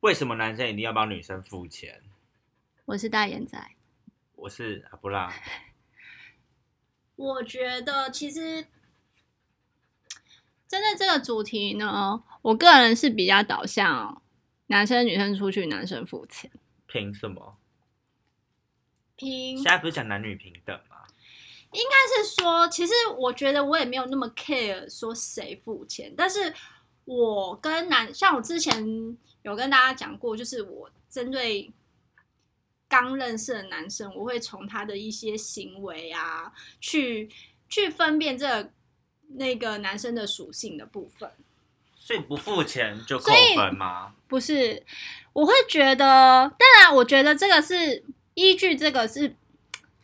为什么男生一定要帮女生付钱？我是大眼仔，我是阿布拉。我觉得其实针对这个主题呢，我个人是比较导向男生女生出去，男生付钱。凭什么？凭现在不是讲男女平等吗？应该是说，其实我觉得我也没有那么 care 说谁付钱，但是我跟男，像我之前有跟大家讲过，就是我针对刚认识的男生，我会从他的一些行为啊，去去分辨这个那个男生的属性的部分。所以不付钱就扣分吗？不是，我会觉得，当然，我觉得这个是依据这个是。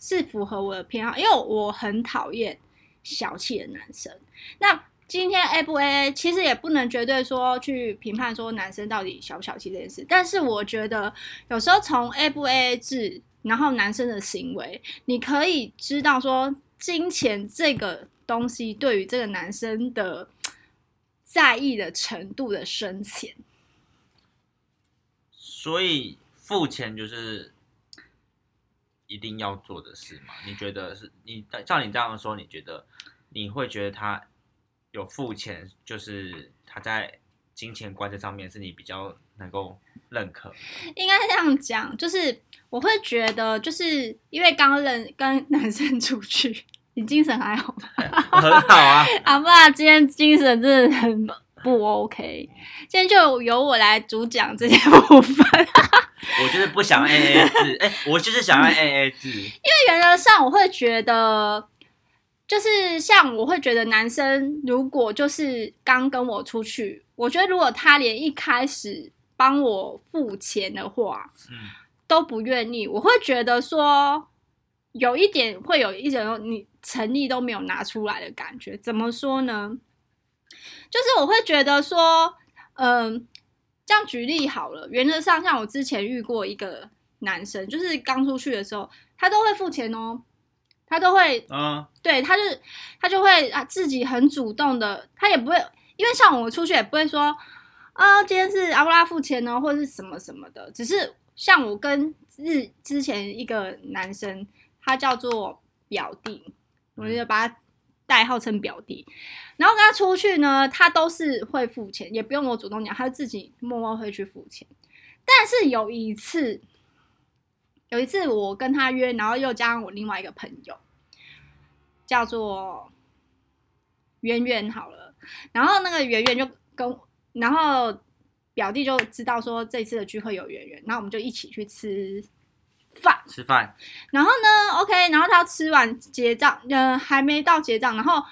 是符合我的偏好，因为我很讨厌小气的男生。那今天 A 不 A A，其实也不能绝对说去评判说男生到底小不小气这件事。但是我觉得有时候从 A 不 A A 制，然后男生的行为，你可以知道说金钱这个东西对于这个男生的在意的程度的深浅。所以付钱就是。一定要做的事吗？你觉得是你像你这样说，你觉得你会觉得他有付钱，就是他在金钱观这上面是你比较能够认可？应该这样讲，就是我会觉得，就是因为刚认跟男生出去，你精神还好吗？很好啊，阿爸今天精神真的很不 OK，今天就由我来主讲这些部分。我就是不想 A A 制，哎、欸，我就是想要 A A 制。因为原则上，我会觉得，就是像我会觉得，男生如果就是刚跟我出去，我觉得如果他连一开始帮我付钱的话，嗯，都不愿意，我会觉得说有一点会有一种你诚意都没有拿出来的感觉。怎么说呢？就是我会觉得说，嗯、呃。这样举例好了，原则上像我之前遇过一个男生，就是刚出去的时候，他都会付钱哦，他都会，嗯，对，他就他就会啊，自己很主动的，他也不会，因为像我出去也不会说，啊、哦，今天是阿布拉付钱呢，或者是什么什么的，只是像我跟日之前一个男生，他叫做表弟，我就把他。代号称表弟，然后跟他出去呢，他都是会付钱，也不用我主动讲，他自己默默会去付钱。但是有一次，有一次我跟他约，然后又加上我另外一个朋友，叫做圆圆好了，然后那个圆圆就跟，然后表弟就知道说这次的聚会有圆圆，然后我们就一起去吃。饭吃饭，然后呢？OK，然后他吃完结账，嗯、呃，还没到结账，然后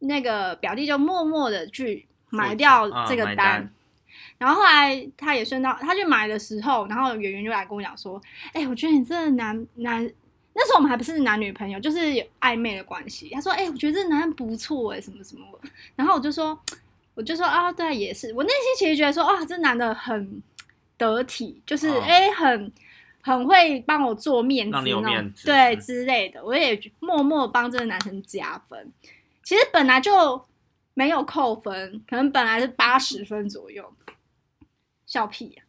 那个表弟就默默的去买掉这个单，单然后后来他也顺道，他去买的时候，然后圆圆就来跟我讲说：“哎、欸，我觉得你这个男男，那时候我们还不是男女朋友，就是有暧昧的关系。”他说：“哎、欸，我觉得这男人不错，哎，什么什么。”然后我就说：“我就说啊，对，也是。”我内心其实觉得说：“啊，这男的很得体，就是哎、很。”很会帮我做面子，让你有面子，对之类的，我也默默帮这个男生加分。其实本来就没有扣分，可能本来是八十分左右。笑屁啊！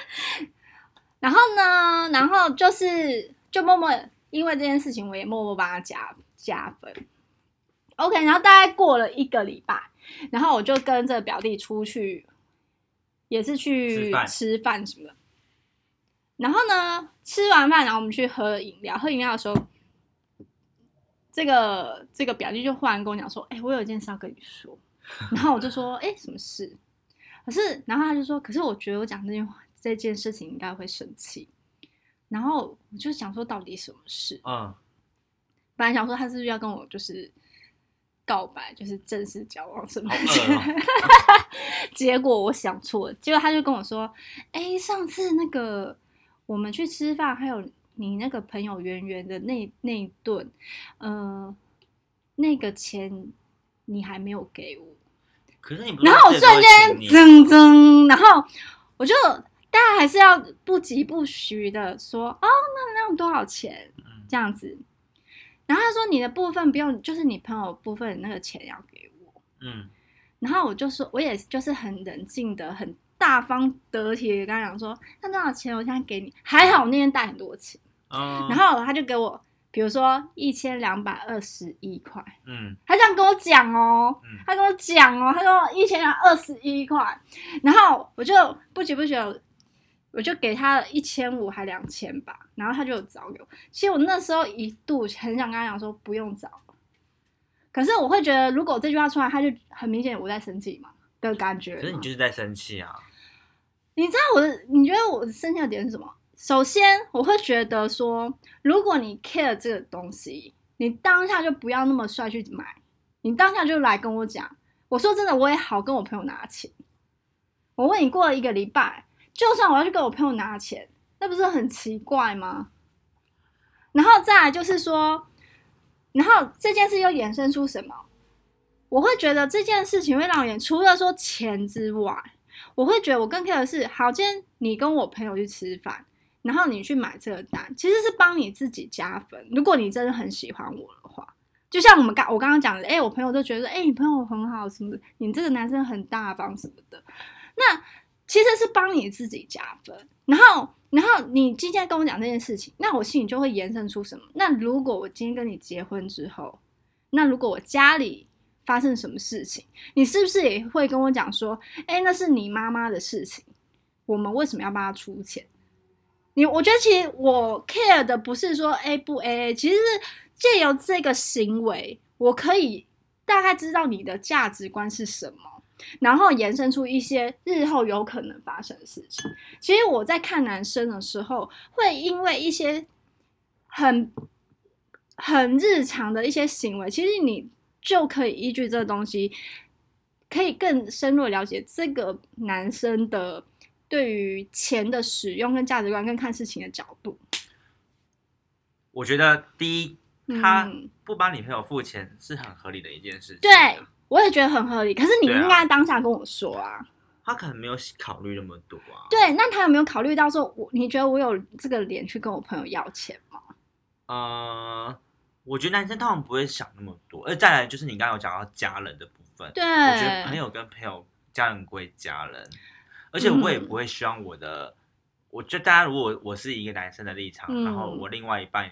然后呢，然后就是就默默因为这件事情，我也默默帮他加加分。OK，然后大概过了一个礼拜，然后我就跟这个表弟出去，也是去吃饭什么的。然后呢，吃完饭，然后我们去喝饮料。喝饮料的时候，这个这个表弟就忽然跟我讲说：“哎，我有一件事要跟你说。”然后我就说：“哎，什么事？”可是，然后他就说：“可是我觉得我讲这件话这件事情应该会生气。”然后我就想说，到底什么事？嗯，本来想说他是不是要跟我就是告白，就是正式交往什么的。哦、结果我想错了，结果他就跟我说：“哎，上次那个。”我们去吃饭，还有你那个朋友圆圆的那那一顿，呃，那个钱你还没有给我。可是你不，然后我瞬间噌噌，然后我就大家还是要不疾不徐的说，哦，那那多少钱？这样子。然后他说你的部分不用，就是你朋友部分那个钱要给我。嗯。然后我就说，我也就是很冷静的很。大方得体的跟他讲说，那多少钱？我现在给你。还好我那天带很多钱，嗯，然后他就给我，比如说一千两百二十一块，嗯，他这样跟我讲哦，嗯他跟我讲哦，他说一千两百二十一块，然后我就不急不觉，我就给他一千五还两千吧，然后他就找给我。其实我那时候一度很想跟他讲说不用找，可是我会觉得如果这句话出来，他就很明显我在生气嘛的感觉。可是你就是在生气啊！你知道我的？你觉得我的生气的点是什么？首先，我会觉得说，如果你 care 这个东西，你当下就不要那么帅去买，你当下就来跟我讲。我说真的，我也好跟我朋友拿钱。我问你，过了一个礼拜，就算我要去跟我朋友拿钱，那不是很奇怪吗？然后再来就是说，然后这件事又衍生出什么？我会觉得这件事情会让我，除了说钱之外，我会觉得我更 care 的是，好，今天你跟我朋友去吃饭，然后你去买这个单，其实是帮你自己加分。如果你真的很喜欢我的话，就像我们刚我刚刚讲的，哎、我朋友都觉得，哎、你朋友很好什么的，你这个男生很大方什么的，那其实是帮你自己加分。然后，然后你今天跟我讲这件事情，那我心里就会延伸出什么？那如果我今天跟你结婚之后，那如果我家里发生什么事情，你是不是也会跟我讲说，哎，那是你妈妈的事情，我们为什么要帮她出钱？你我觉得其实我 care 的不是说 A 不 A，其实是借由这个行为，我可以大概知道你的价值观是什么，然后延伸出一些日后有可能发生的事情。其实我在看男生的时候，会因为一些很很日常的一些行为，其实你。就可以依据这个东西，可以更深入了解这个男生的对于钱的使用跟价值观跟看事情的角度。我觉得第一，他不帮女朋友付钱是很合理的一件事情。对，我也觉得很合理。可是你应该当下跟我说啊。啊他可能没有考虑那么多啊。对，那他有没有考虑到说，我你觉得我有这个脸去跟我朋友要钱吗？呃。我觉得男生通常不会想那么多，而再来就是你刚刚有讲到家人的部分，对，我觉得朋友跟朋友，家人归家人，而且我也不会希望我的，嗯、我觉得大家如果我是一个男生的立场，嗯、然后我另外一半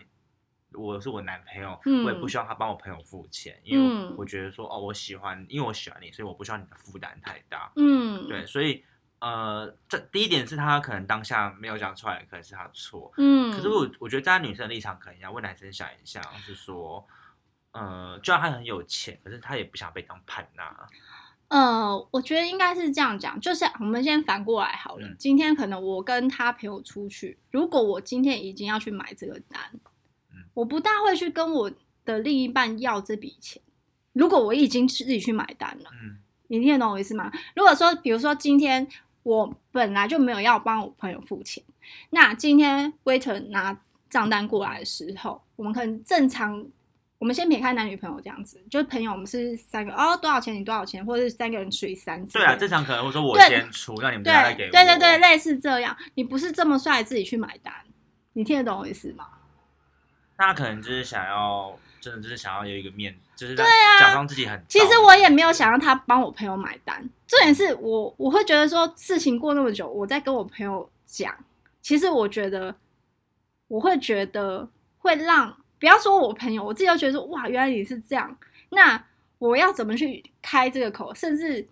我是我男朋友，嗯、我也不希望他帮我朋友付钱，因为我觉得说哦，我喜欢，因为我喜欢你，所以我不希望你的负担太大，嗯，对，所以。呃，这第一点是他可能当下没有讲出来，可能是他的错。嗯，可是我我觉得站在女生的立场，可能要为男生想一下，是说，呃，就算他很有钱，可是他也不想被当盘呐。呃，我觉得应该是这样讲，就是我们先反过来好了。嗯，今天可能我跟他朋友出去，如果我今天已经要去买这个单，嗯，我不大会去跟我的另一半要这笔钱。如果我已经自己去买单了，嗯，你听得懂我意思吗？如果说，比如说今天。我本来就没有要帮我朋友付钱，那今天 waiter 拿账单过来的时候，我们可能正常，我们先撇开男女朋友这样子，就是朋友，我们是三个哦，多少钱你多少钱，或者是三个人除以三次。对啊，正常可能会说我先出，那你们再给我。对对对，类似这样，你不是这么帅自己去买单，你听得懂我意思吗？那可能就是想要。真的就是想要有一个面，就是对啊，假装自己很。其实我也没有想让他帮我朋友买单，重点是我我会觉得说，事情过那么久，我在跟我朋友讲，其实我觉得我会觉得会让，不要说我朋友，我自己都觉得说，哇，原来你是这样，那我要怎么去开这个口？甚至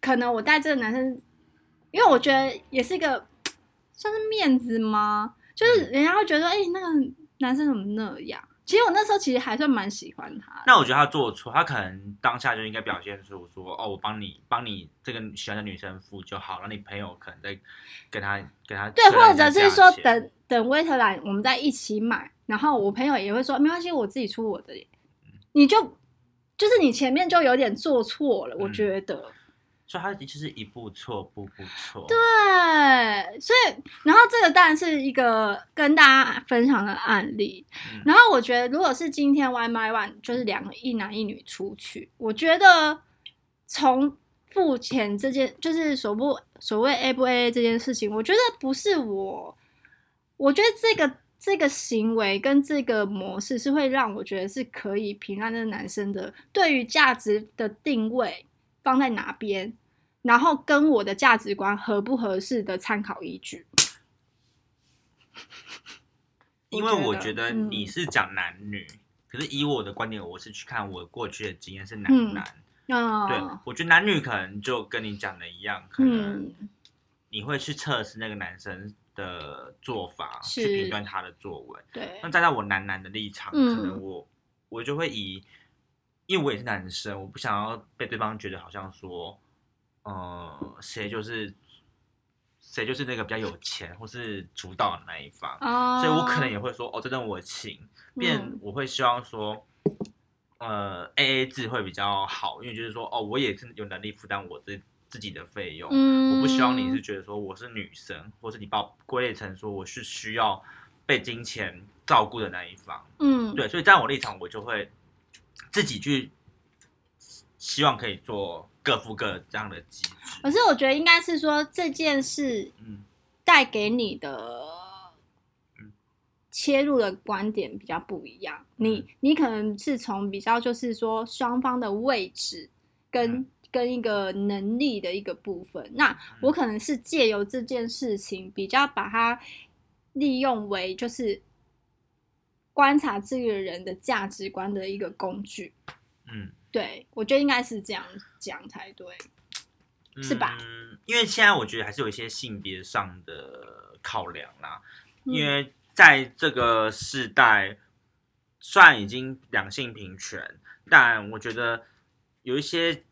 可能我带这个男生，因为我觉得也是一个算是面子吗？就是人家会觉得，哎、欸，那个男生怎么那样？其实我那时候其实还算蛮喜欢他。那我觉得他做错，他可能当下就应该表现出说：“哦，我帮你帮你这个喜欢的女生付就好了。”你朋友可能在跟他跟他对，或者是说等等 waiter 来，我们再一起买。然后我朋友也会说：“没关系，我自己出我的。”你就就是你前面就有点做错了，嗯、我觉得。所以他的确是一步错步步错。对，所以然后这个当然是一个跟大家分享的案例。嗯、然后我觉得，如果是今天 one by one 就是两个一男一女出去，我觉得从付钱这件就是所不所谓 A 不 A 这件事情，我觉得不是我，我觉得这个这个行为跟这个模式是会让我觉得是可以评判这个男生的对于价值的定位。放在哪边？然后跟我的价值观合不合适的参考依据。因为我觉得你是讲男女，嗯、可是以我的观点，我是去看我过去的经验是男男。嗯、对，我觉得男女可能就跟你讲的一样，可能你会去测试那个男生的做法，嗯、去评断他的作文。对，那站在我男男的立场，嗯、可能我我就会以，因为我也是男生，我不想要被对方觉得好像说，呃，谁就是。谁就是那个比较有钱或是主导的那一方，oh. 所以我可能也会说，哦，这顿我请，便我会希望说，呃，A A 制会比较好，因为就是说，哦，我也是有能力负担我自自己的费用，嗯，我不希望你是觉得说我是女生，或是你把我归类成说我是需要被金钱照顾的那一方，嗯，对，所以在我立场，我就会自己去希望可以做。各付各这样的机制，可是我觉得应该是说这件事，带给你的切入的观点比较不一样。你你可能是从比较就是说双方的位置跟跟一个能力的一个部分，那我可能是借由这件事情比较把它利用为就是观察这个人的价值观的一个工具，嗯。对，我觉得应该是这样讲才对，是吧？嗯，因为现在我觉得还是有一些性别上的考量啦。嗯，因为在这个时代，虽然已经两性平权，但我觉得有一些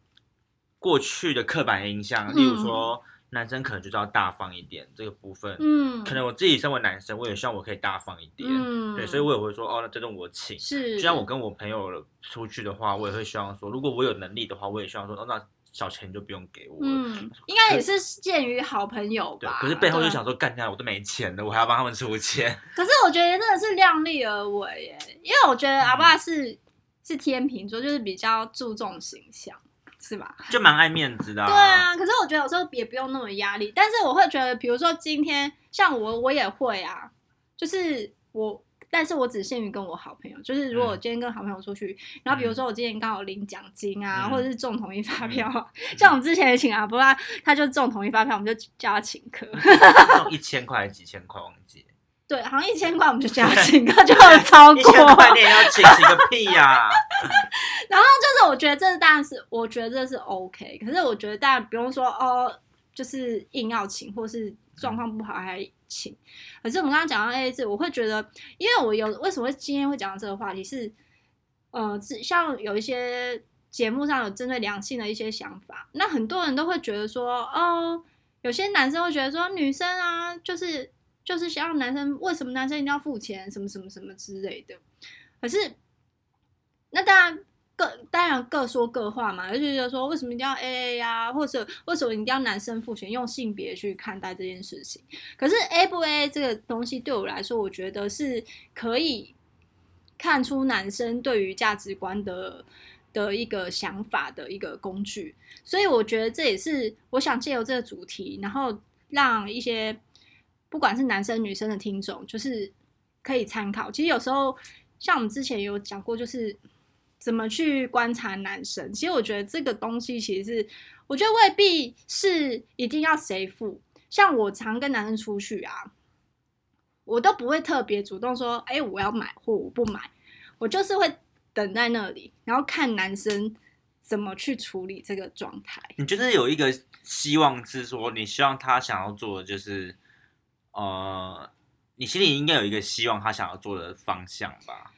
过去的刻板印象，例如说。男生可能就是要大方一点，这个部分，嗯，可能我自己身为男生，我也希望我可以大方一点，嗯，对，所以我也会说，哦，那这顿我请，是，就像我跟我朋友出去的话，我也会希望说，如果我有能力的话，我也希望说，哦，那小钱就不用给我，嗯，应该也是鉴于好朋友吧，对，可是背后就想说，干掉我都没钱了，我还要帮他们出钱，可是我觉得真的是量力而为耶，因为我觉得阿爸是、嗯、是天秤座，就是比较注重形象。是吧？就蛮爱面子的、啊。对啊，可是我觉得有时候也不用那么压力。但是我会觉得，比如说今天像我，我也会啊，就是我，但是我只限于跟我好朋友。就是如果我今天跟好朋友出去，嗯、然后比如说我今天刚好领奖金啊，嗯、或者是中统一发票，嗯、像我们之前也请阿布拉，他就中统一发票，我们就叫他请客，中一千块还是几千块忘记。对，好像一千块我们就叫他请客，就很超过。一千块你也要请，请个屁呀、啊！然后就是，我觉得这当然是，我觉得这是 OK。可是我觉得当然不用说哦，就是硬要请，或是状况不好还请。可是我们刚刚讲到 AA 制，我会觉得，因为我有为什么今天会讲到这个话题是，呃，像有一些节目上有针对良性的一些想法，那很多人都会觉得说，哦，有些男生会觉得说，女生啊，就是就是想要男生，为什么男生一定要付钱，什么什么什么之类的。可是，那当然。各当然各说各话嘛，而且就是说为什么一定要 AA 呀、或者为什么一定要男生付钱，用性别去看待这件事情。可是 A 不 A 这个东西对我来说，我觉得是可以看出男生对于价值观的的一个想法的一个工具。所以我觉得这也是我想借由这个主题，然后让一些不管是男生女生的听众，就是可以参考。其实有时候像我们之前有讲过，就是。怎么去观察男生？其实我觉得这个东西其实是，我觉得未必是一定要谁付。像我常跟男生出去啊，我都不会特别主动说，哎，我要买或我不买，我就是会等在那里，然后看男生怎么去处理这个状态。你觉得有一个希望是说，你希望他想要做的就是，呃，你心里应该有一个希望他想要做的方向吧？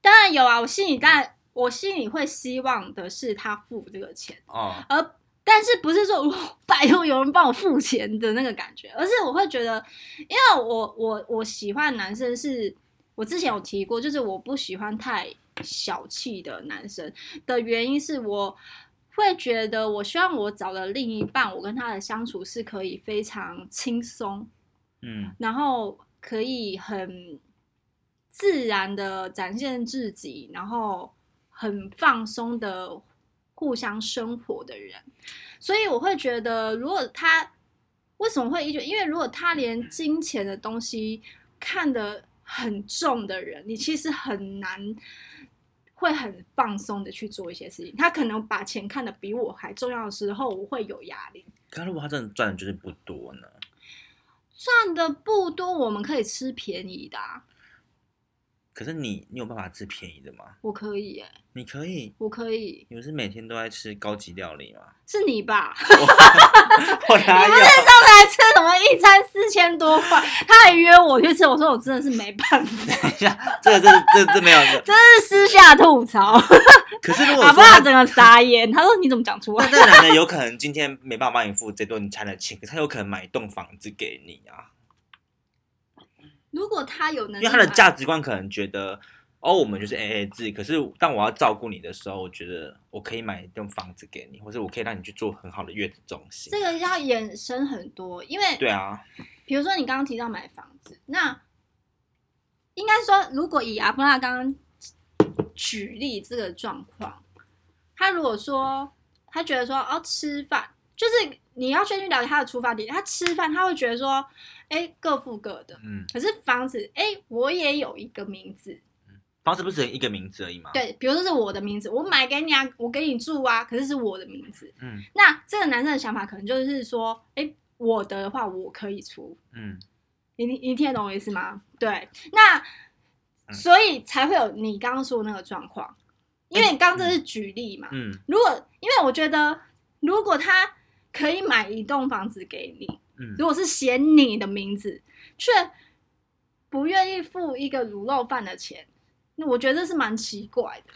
当然有啊，我心里当然。我心里会希望的是他付这个钱哦，而但是不是说拜托有人帮我付钱的那个感觉，而是我会觉得，因为我我我喜欢男生是我之前有提过，就是我不喜欢太小气的男生的原因是我会觉得，我希望我找的另一半，我跟他的相处是可以非常轻松，嗯，然后可以很自然的展现自己，然后。很放松的互相生活的人，所以我会觉得，如果他为什么会依据？因为如果他连金钱的东西看得很重的人，你其实很难会很放松的去做一些事情。他可能把钱看得比我还重要的时候，我会有压力。可是如果他真的赚的就是不多呢？赚的不多，我们可以吃便宜的。可是你，你有办法吃便宜的吗？我可以耶，你可以，我可以。你们是每天都在吃高级料理吗？是你吧？我，我哪有？你不是上次还吃什么一餐四千多块？他还约我去吃，我说我真的是没办法。等一下，这个、这个、这、这、没有，这是私下吐槽。可是如果说他整个傻眼，他说你怎么讲出来？那这个男的有可能今天没办法帮你付这顿餐的钱，可是他有可能买一栋房子给你啊。如果他有能力，因为他的价值观可能觉得，哦，我们就是 A A 制。可是当我要照顾你的时候，我觉得我可以买一栋房子给你，或者我可以让你去做很好的月子中心。这个要衍生很多，因为对啊，比如说你刚刚提到买房子，那应该说，如果以阿布拉刚刚举例这个状况，他如果说他觉得说哦，吃饭就是你要先去了解他的出发点，他吃饭他会觉得说。哎，各付各的。嗯，可是房子，哎，我也有一个名字。房子不是一个名字而已吗？对，比如说是我的名字，我买给你啊，我给你住啊，可是是我的名字。嗯，那这个男生的想法可能就是说，哎，我的话我可以出。嗯，你你听得懂我意思吗？对，那、嗯、所以才会有你刚刚说的那个状况，因为刚这是举例嘛。嗯，如果因为我觉得，如果他可以买一栋房子给你。如果是写你的名字，却不愿意付一个卤肉饭的钱，那我觉得这是蛮奇怪的。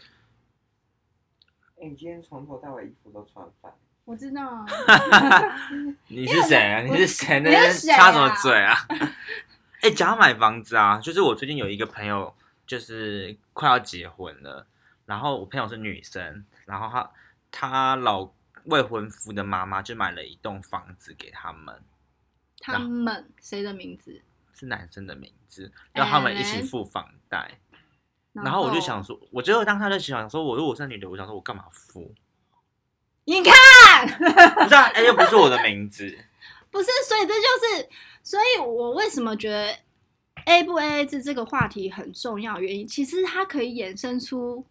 欸，你今天从头到尾衣服都穿反。我知道啊。你是谁啊？你是谁？那边插什么嘴啊？哎，讲到买房子啊，就是我最近有一个朋友，就是快要结婚了，然后我朋友是女生，然后她她老未婚夫的妈妈就买了一栋房子给他们。他们谁的名字？是男生的名字，让他们一起付房贷。然后我就想说，我最后当他在想说，我如果是女的，我想说我干嘛付？你看，不是啊，哎，又不是我的名字，不是，所以这就是，所以我为什么觉得 A 不 A A 制这个话题很重要？原因其实它可以衍生出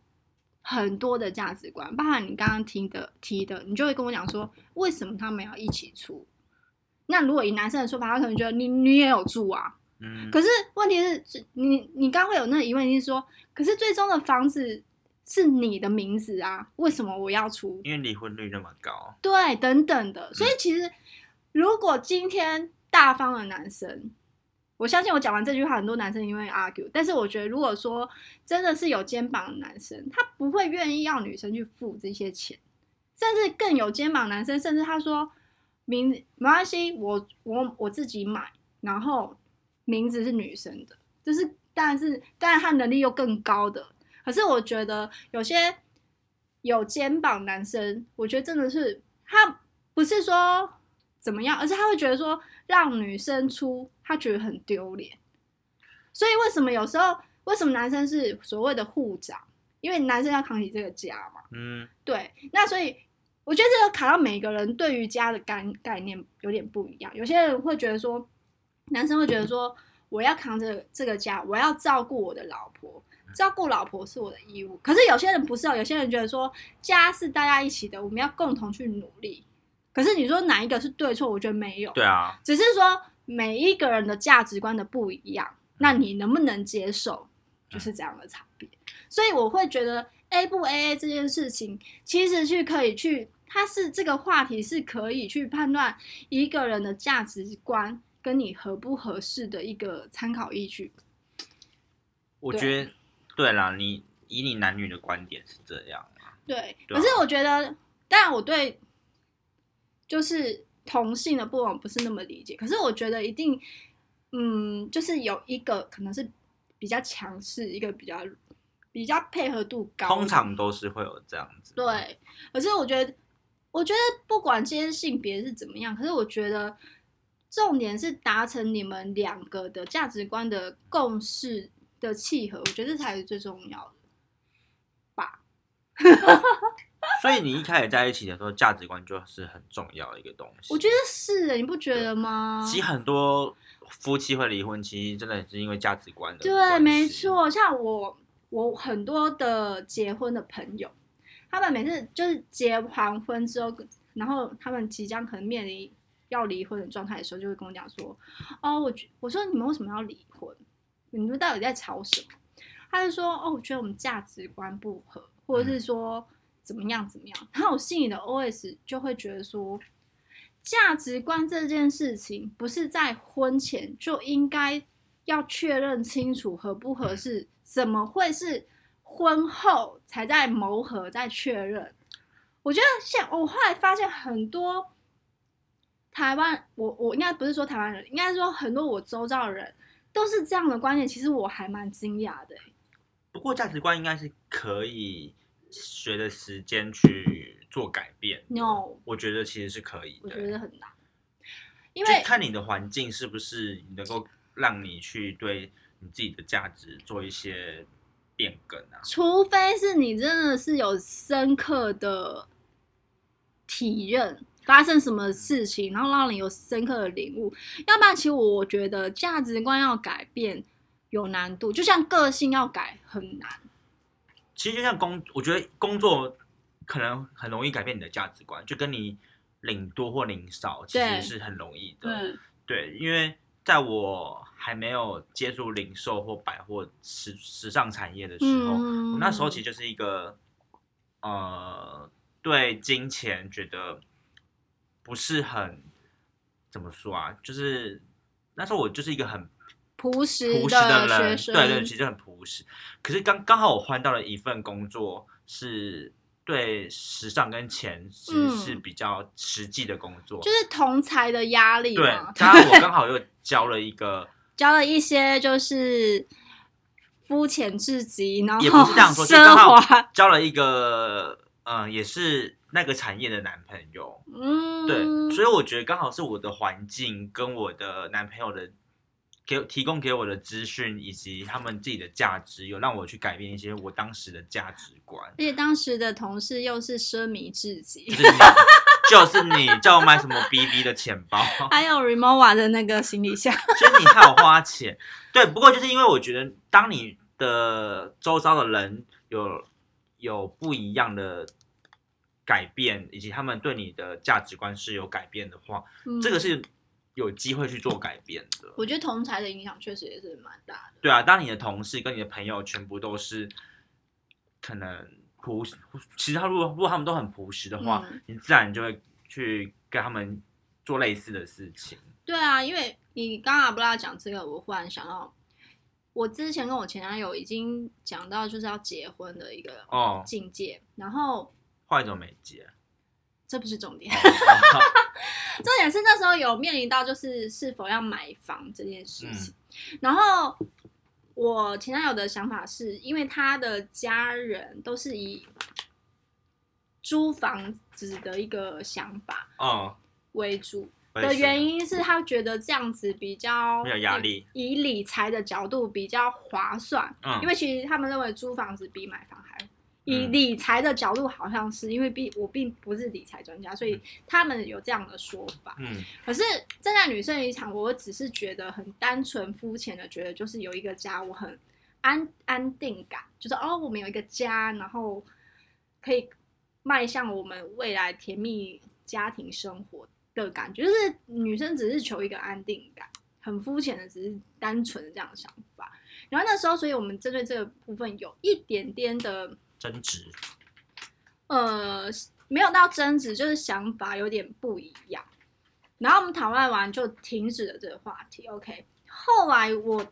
很多的价值观，包含你刚刚听的提的，你就会跟我讲说，为什么他们要一起出？那如果以男生的说法，他可能觉得你你也有住啊，嗯，可是问题是，你你刚会有那个疑问，就是说，可是最终的房子是你的名字啊，为什么我要出？因为离婚率那么高，对，等等的，所以其实如果今天大方的男生，我相信我讲完这句话，很多男生因为 argue，但是我觉得如果说真的是有肩膀的男生，他不会愿意要女生去付这些钱，甚至更有肩膀男生，甚至他说。名字没关系，我我我自己买，然后名字是女生的，就是但是但是他能力又更高的，可是我觉得有些有肩膀男生，我觉得真的是他不是说怎么样，而是他会觉得说让女生出，他觉得很丢脸。所以为什么有时候为什么男生是所谓的护长？因为男生要扛起这个家嘛。嗯，对，那所以。我觉得这个卡到每个人对于家的概概念有点不一样。有些人会觉得说，男生会觉得说，我要扛着这个家，我要照顾我的老婆，照顾老婆是我的义务。可是有些人不是哦，有些人觉得说，家是大家一起的，我们要共同去努力。可是你说哪一个是对错？我觉得没有。对啊，只是说每一个人的价值观的不一样，那你能不能接受，就是这样的差别。所以我会觉得。A 不 AA 这件事情，其实去可以去，它是这个话题是可以去判断一个人的价值观跟你合不合适的一个参考依据。我觉得对啦，你以你男女的观点是这样啊。对，可是我觉得，当然我对就是同性的部分不是那么理解，可是我觉得一定，嗯，就是有一个可能是比较强势，一个比较。比较配合度高，通常都是会有这样子。对，可是我觉得，我觉得不管今天性别是怎么样，可是我觉得重点是达成你们两个的价值观的共识的契合，我觉得这才是最重要的吧。所以你一开始在一起的时候，价值观就是很重要的一个东西。我觉得是，你不觉得吗？其实很多夫妻会离婚，其实真的是因为价值观的。对，没错，像我。我很多的结婚的朋友，他们每次就是结完婚之后，然后他们即将可能面临要离婚的状态的时候，就会跟我讲说：“哦，我觉我说你们为什么要离婚？你们到底在吵什么？”他就说：“哦，我觉得我们价值观不合，或者是说怎么样怎么样。”然后我心里的 OS 就会觉得说，价值观这件事情不是在婚前就应该要确认清楚合不合适，怎么会是婚后才在谋合、在确认？我觉得现我后来发现很多台湾，我我应该不是说台湾人，应该说很多我周遭的人都是这样的观念。其实我还蛮惊讶的。不过价值观应该是可以随着时间去做改变。No，我觉得其实是可以的。我觉得很难，因为看你的环境是不是能够让你去对你自己的价值做一些变更啊。除非是你真的是有深刻的。体认发生什么事情，然后让你有深刻的领悟。要不然，其实我觉得价值观要改变有难度，就像个性要改很难。其实就像工，我觉得工作可能很容易改变你的价值观，就跟你领多或领少，其实是很容易的。对，对，因为在我还没有接触零售或百货时时尚产业的时候，嗯、我那时候其实就是一个呃。对金钱觉得不是很怎么说啊，就是那时候我就是一个很朴实朴实的人，学对对，其实很朴实。可是刚刚好我换到了一份工作，是对时尚跟钱其实是比较实际的工作，嗯、就是同才的压力。对，加上我刚好又 交了一个，交了一些就是肤浅至极，然后也不是这样说，就刚好交了一个。嗯，也是那个产业的男朋友，嗯，对，所以我觉得刚好是我的环境跟我的男朋友的给提供给我的资讯以及他们自己的价值，有让我去改变一些我当时的价值观。而且当时的同事又是奢靡至极，就是你，就是你叫我买什么 BB 的钱包，还有 Rimowa 的那个行李箱，所以你还有花钱。对，不过就是因为我觉得，当你的周遭的人有。有不一样的改变，以及他们对你的价值观是有改变的话，嗯、这个是有机会去做改变的。我觉得同才的影响确实也是蛮大的。对啊，当你的同事跟你的朋友全部都是可能朴实，其实他如果如果他们都很朴实的话，嗯、你自然就会去跟他们做类似的事情。对啊，因为你刚刚不知道讲这个，我忽然想到。我之前跟我前男友已经讲到就是要结婚的一个境界，哦、然后后来怎么没结？这不是重点，重点是那时候有面临到就是是否要买房这件事情。嗯、然后我前男友的想法是因为他的家人都是以租房子的一个想法为主。哦的原因是他觉得这样子比较没有压力，以理财的角度比较划算。嗯，因为其实他们认为租房子比买房还以理财的角度好像是因为并我并不是理财专家，所以他们有这样的说法。嗯，可是站在女生立场，我只是觉得很单纯肤浅的觉得就是有一个家，我很安安定感，就是哦，我们有一个家，然后可以迈向我们未来甜蜜家庭生活的感觉就是女生只是求一个安定感，很肤浅的，只是单纯的这样的想法。然后那时候，所以我们针对这个部分有一点点的争执，呃，没有到争执，就是想法有点不一样。然后我们讨论完就停止了这个话题。OK，后来我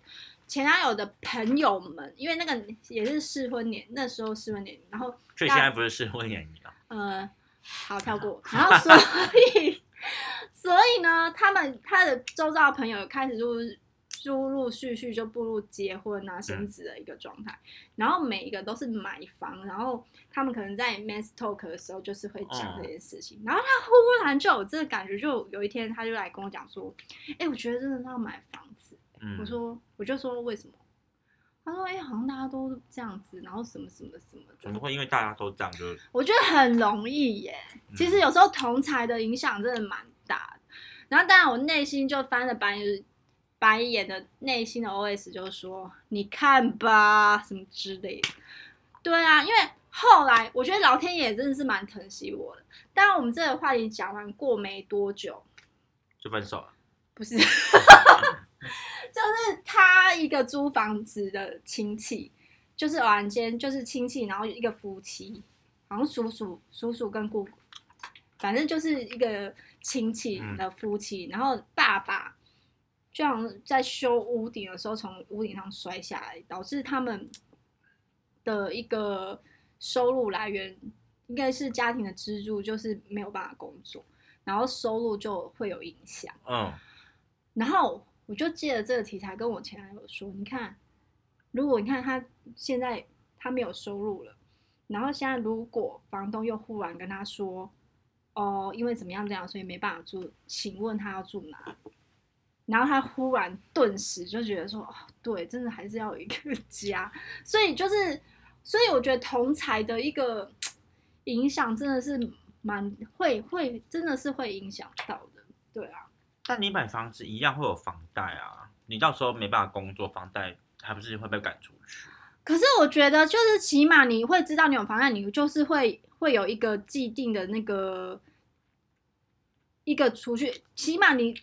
前男友的朋友们，因为那个也是适婚年，那时候适婚年，然后所以现在不是适婚年了。呃，好跳过。然后所以。所以呢，他们他的周遭的朋友开始陆陆陆续续就步入结婚啊、生子的一个状态，然后每一个都是买房，然后他们可能在 Mass talk 的时候就是会讲这件事情，然后他忽然就有这个感觉，就有一天他就来跟我讲说：“哎，我觉得真的要买房子。”我说：“我就说为什么？”他说：“哎，好像大家都这样子，然后什么什么什么，怎么会因为大家都这样就？”我觉得很容易耶。其实有时候同才的影响真的蛮大的。然后当然我内心就翻了白眼，白眼的内心的 OS 就是说：“你看吧，什么之类的。”对啊，因为后来我觉得老天爷真的是蛮疼惜我的。当然，我们这个话题讲完过没多久就分手了。不是，就是他一个租房子的亲戚，就是偶然间就是亲戚，然后一个夫妻，好像叔叔、叔叔跟姑姑，反正就是一个亲戚的夫妻，嗯、然后爸爸就像在修屋顶的时候从屋顶上摔下来，导致他们的一个收入来源应该是家庭的支柱，就是没有办法工作，然后收入就会有影响。嗯。然后我就借了这个题材跟我前男友说：“你看，如果你看他现在他没有收入了，然后现在如果房东又忽然跟他说，哦，因为怎么样这样，所以没办法住，请问他要住哪？然后他忽然顿时就觉得说，哦，对，真的还是要有一个 家。所以就是，所以我觉得同才的一个 影响真的是蛮会会，真的是会影响到的，对啊。”但你买房子一样会有房贷啊，你到时候没办法工作，房贷还不是会被赶出去？可是我觉得，就是起码你会知道你有房贷，你就是会会有一个既定的那个一个储蓄，起码你。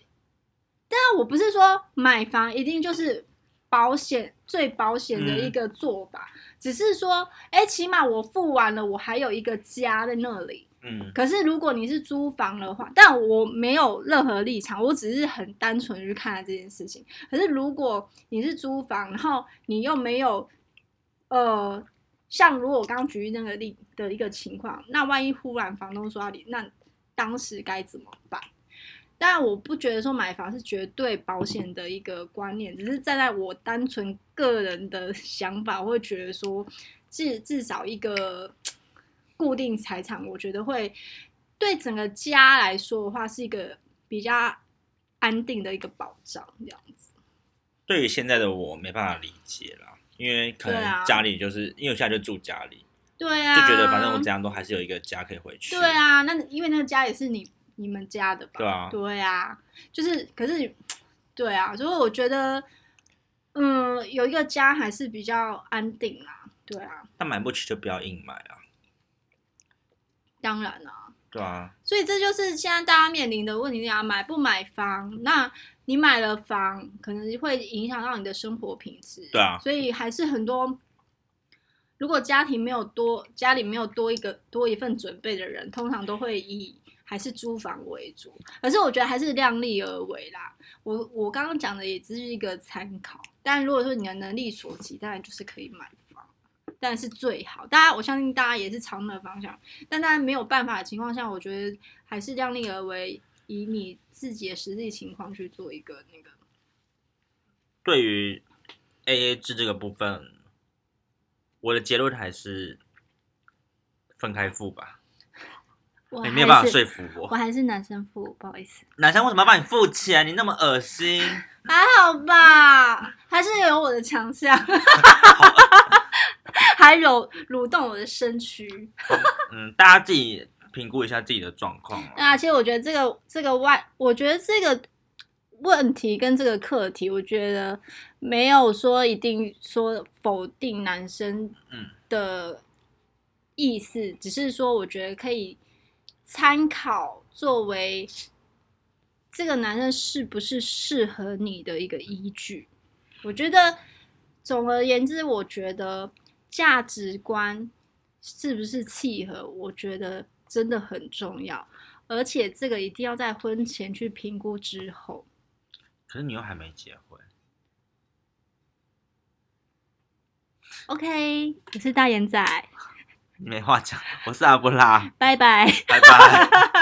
当然，我不是说买房一定就是保险最保险的一个做法，嗯、只是说，哎，起码我付完了，我还有一个家在那里。嗯，可是如果你是租房的话，但我没有任何立场，我只是很单纯去看待这件事情。可是如果你是租房，然后你又没有，呃，像如果我刚刚举例那个例的一个情况，那万一忽然房东说要离，那当时该怎么办？但我不觉得说买房是绝对保险的一个观念，只是站在我单纯个人的想法，我会觉得说至至少一个。固定财产，我觉得会对整个家来说的话，是一个比较安定的一个保障，这样子。对于现在的我，没办法理解啦，因为可能家里就是、啊、因为我现在就住家里，对啊，就觉得反正我怎样都还是有一个家可以回去。对啊，那因为那个家也是你你们家的吧？对啊，对啊，就是可是，对啊，所以我觉得，嗯，有一个家还是比较安定啦，对啊。但买不起就不要硬买啊。当然啊，对啊，所以这就是现在大家面临的问题啊，买不买房？那你买了房，可能会影响到你的生活品质。对啊，所以还是很多，如果家庭没有多，家里没有多一个多一份准备的人，通常都会以还是租房为主。可是我觉得还是量力而为啦。我我刚刚讲的也只是一个参考，但如果说你的能力所及，当然就是可以买房。但是最好，大家我相信大家也是朝那方向，但大家没有办法的情况下，我觉得还是量力而为，以你自己的实际情况去做一个那个。对于 AA 制这个部分，我的结论还是分开付吧。你没有办法说服我，我还是男生付，不好意思。男生为什么要帮你付钱？你那么恶心。还好吧，还是有我的强项。还有蠕动我的身躯。嗯，大家自己评估一下自己的状况。啊，其实我觉得这个这个外，我觉得这个问题跟这个课题，我觉得没有说一定说否定男生的意思，嗯、只是说我觉得可以参考作为这个男人是不是适合你的一个依据。我觉得总而言之，我觉得。价值观是不是契合？我觉得真的很重要，而且这个一定要在婚前去评估之后。可是你又还没结婚。OK，我是大眼仔。你没话讲，我是阿布拉。拜拜，拜拜。